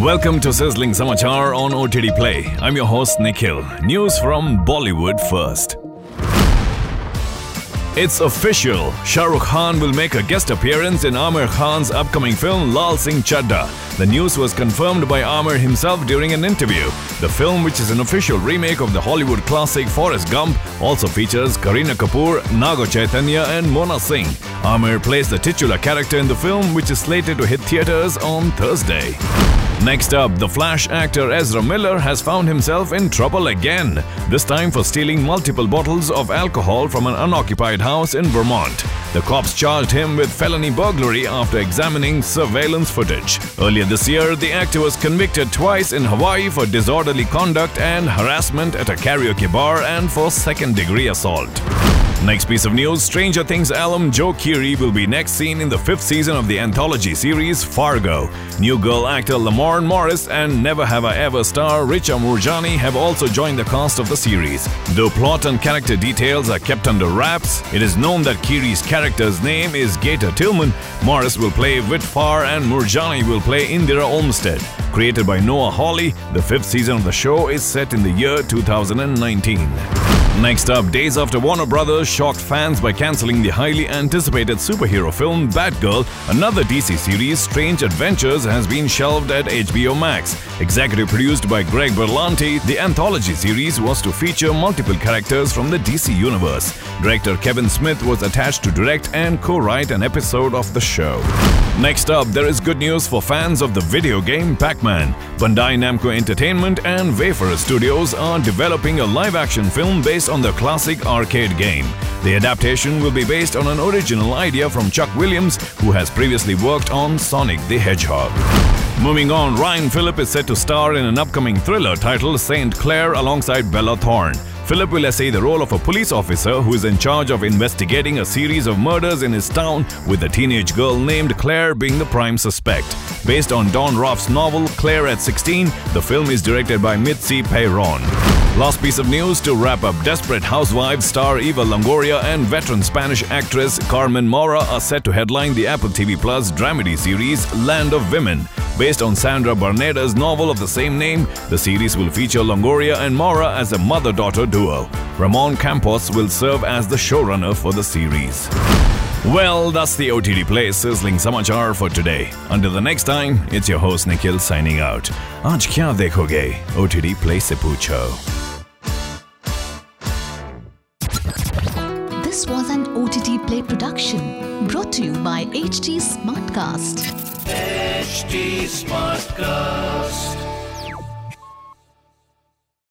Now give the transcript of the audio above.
Welcome to Sizzling Samachar on OTT Play. I'm your host Nikhil. News from Bollywood first. It's official. Shah Rukh Khan will make a guest appearance in Aamir Khan's upcoming film Laal Singh Chaddha. The news was confirmed by Aamir himself during an interview. The film, which is an official remake of the Hollywood classic Forrest Gump, also features Kareena Kapoor, Naga Chaitanya, and Mona Singh. Aamir plays the titular character in the film, which is slated to hit theaters on Thursday. Next up, the Flash actor Ezra Miller has found himself in trouble again, this time for stealing multiple bottles of alcohol from an unoccupied house in Vermont. The cops charged him with felony burglary after examining surveillance footage. Earlier this year, the actor was convicted twice in Hawaii for disorderly conduct and harassment at a karaoke bar and for second degree assault. Next piece of news Stranger Things alum Joe Keery will be next seen in the fifth season of the anthology series Fargo. New girl actor Lamorne Morris and Never Have I Ever star Richa Murjani have also joined the cast of the series. Though plot and character details are kept under wraps, it is known that Keery's character's name is Gator Tillman. Morris will play Whit and Murjani will play Indira Olmsted. Created by Noah Hawley, the fifth season of the show is set in the year 2019. Next up, days after Warner Brothers shocked fans by cancelling the highly anticipated superhero film Batgirl, another DC series, Strange Adventures, has been shelved at HBO Max. Executive produced by Greg Berlanti, the anthology series was to feature multiple characters from the DC universe. Director Kevin Smith was attached to direct and co-write an episode of the show. Next up, there is good news for fans of the video game Pac-Man. Bandai Namco Entertainment and Wayfarer Studios are developing a live-action film based on the classic arcade game. The adaptation will be based on an original idea from Chuck Williams, who has previously worked on Sonic the Hedgehog. Moving on, Ryan Phillippe is set to star in an upcoming thriller titled Saint Clair alongside Bella Thorne. Phillippe will essay the role of a police officer who is in charge of investigating a series of murders in his town, with a teenage girl named Claire being the prime suspect. Based on Don Roff's novel Claire at 16, the film is directed by Mitzi Peirone. Last piece of news to wrap up Desperate Housewives star Eva Longoria and veteran Spanish actress Carmen Maura are set to headline the Apple TV Plus dramedy series Land of Women. Based on Sandra Barneda's novel of the same name, the series will feature Longoria and Maura as a mother daughter duo. Ramon Campos will serve as the showrunner for the series. Well, that's the OTT Play sizzling samachar for today. Until the next time, it's your host Nikhil signing out. Aaj kya dekhoge? OTT Play se poocho. This was an OTT Play production brought to you by HT Smartcast. HT Smartcast.